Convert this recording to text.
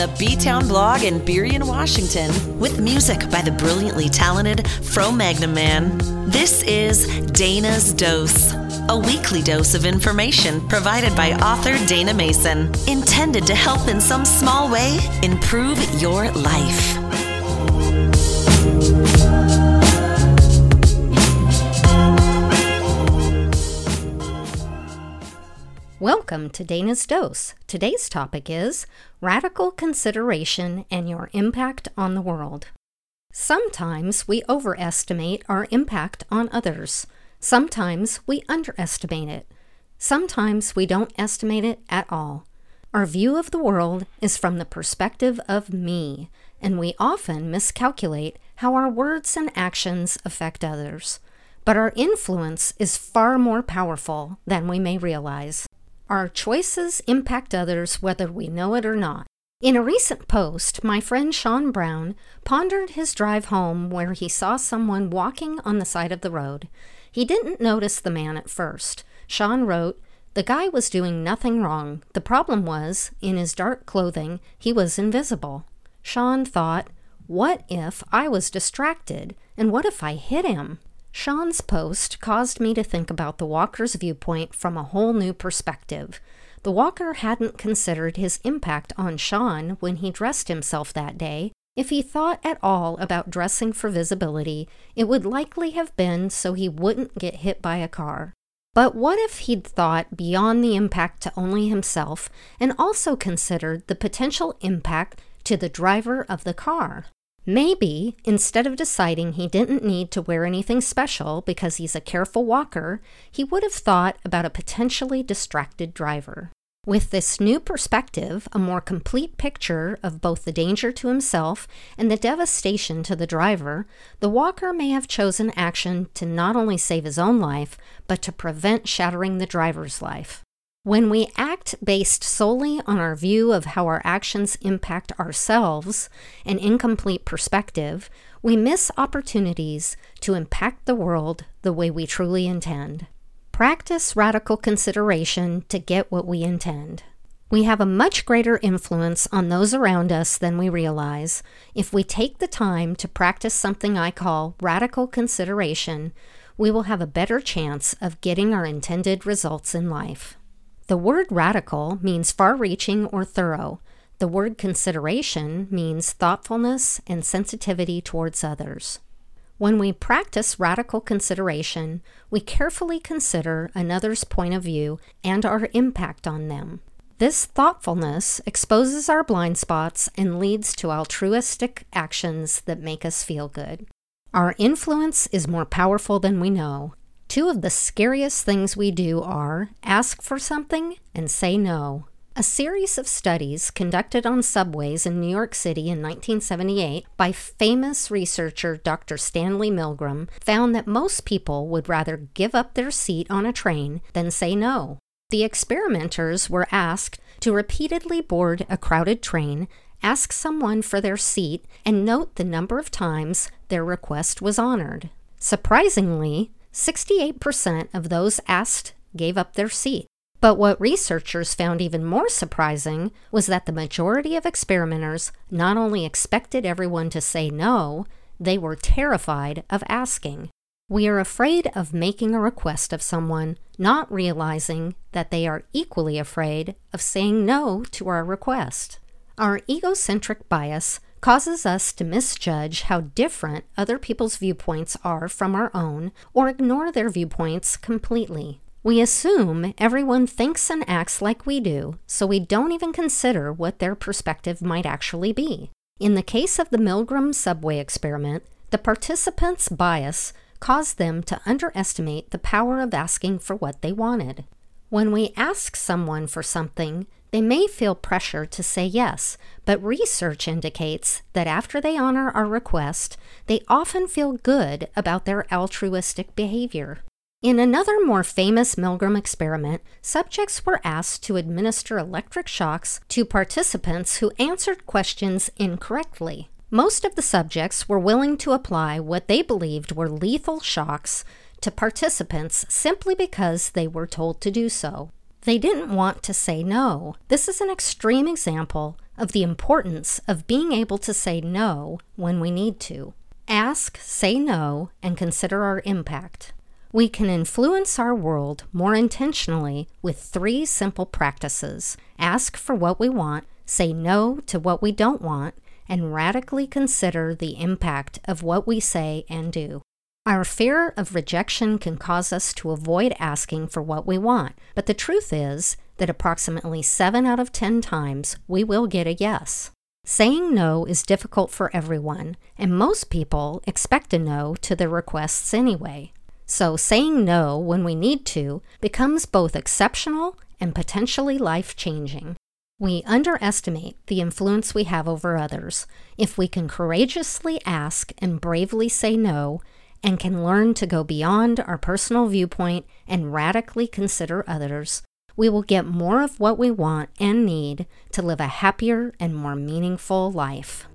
the B Town blog in Burien, Washington, with music by the brilliantly talented Fro Magnum Man. This is Dayna's Dose, a weekly dose of information provided by author Dayna Mason, intended to help in some small way improve your life. Welcome to Dayna's Dose. Today's topic is radical consideration and your impact on the world. Sometimes we overestimate our impact on others. Sometimes we underestimate it. Sometimes we don't estimate it at all. Our view of the world is from the perspective of me, and we often miscalculate how our words and actions affect others. But our influence is far more powerful than we may realize. Our choices impact others whether we know it or not. In a recent post, my friend Sean Brown pondered his drive home where he saw someone walking on the side of the road. He didn't notice the man at first. Sean wrote, The guy was doing nothing wrong. The problem was, in his dark clothing, he was invisible. Sean thought, What if I was distracted? And what if I hit him? Sean's post caused me to think about the walker's viewpoint from a whole new perspective. The walker hadn't considered his impact on Sean when he dressed himself that day. If he thought at all about dressing for visibility, it would likely have been so he wouldn't get hit by a car. But what if he'd thought beyond the impact to only himself and also considered the potential impact to the driver of the car? Maybe, instead of deciding he didn't need to wear anything special because he's a careful walker, he would have thought about a potentially distracted driver. With this new perspective, a more complete picture of both the danger to himself and the devastation to the driver, the walker may have chosen action to not only save his own life, but to prevent shattering the driver's life. When we act based solely on our view of how our actions impact ourselves, an incomplete perspective, we miss opportunities to impact the world the way we truly intend. Practice radical consideration to get what we intend. We have a much greater influence on those around us than we realize. If we take the time to practice something I call radical consideration, we will have a better chance of getting our intended results in life. The word radical means far reaching or thorough. The word consideration means thoughtfulness and sensitivity towards others. When we practice radical consideration, we carefully consider another's point of view and our impact on them. This thoughtfulness exposes our blind spots and leads to altruistic actions that make us feel good. Our influence is more powerful than we know. Two of the scariest things we do are ask for something and say no. A series of studies conducted on subways in New York City in 1978 by famous researcher Dr. Stanley Milgram found that most people would rather give up their seat on a train than say no. The experimenters were asked to repeatedly board a crowded train, ask someone for their seat, and note the number of times their request was honored. Surprisingly, 68% of those asked gave up their seat. But what researchers found even more surprising was that the majority of experimenters not only expected everyone to say no, they were terrified of asking. We are afraid of making a request of someone, not realizing that they are equally afraid of saying no to our request. Our egocentric bias causes us to misjudge how different other people's viewpoints are from our own or ignore their viewpoints completely. We assume everyone thinks and acts like we do, so we don't even consider what their perspective might actually be. In the case of the Milgram subway experiment, the participants' bias caused them to underestimate the power of asking for what they wanted. When we ask someone for something, they may feel pressure to say yes, but research indicates that after they honor our request, they often feel good about their altruistic behavior. In another more famous Milgram experiment, subjects were asked to administer electric shocks to participants who answered questions incorrectly. Most of the subjects were willing to apply what they believed were lethal shocks to participants simply because they were told to do so. They didn't want to say no. This is an extreme example of the importance of being able to say no when we need to. Ask, say no, and consider our impact. We can influence our world more intentionally with three simple practices ask for what we want, say no to what we don't want, and radically consider the impact of what we say and do. Our fear of rejection can cause us to avoid asking for what we want, but the truth is that approximately 7 out of 10 times we will get a yes. Saying no is difficult for everyone, and most people expect a no to their requests anyway. So, saying no when we need to becomes both exceptional and potentially life changing. We underestimate the influence we have over others. If we can courageously ask and bravely say no, and can learn to go beyond our personal viewpoint and radically consider others, we will get more of what we want and need to live a happier and more meaningful life.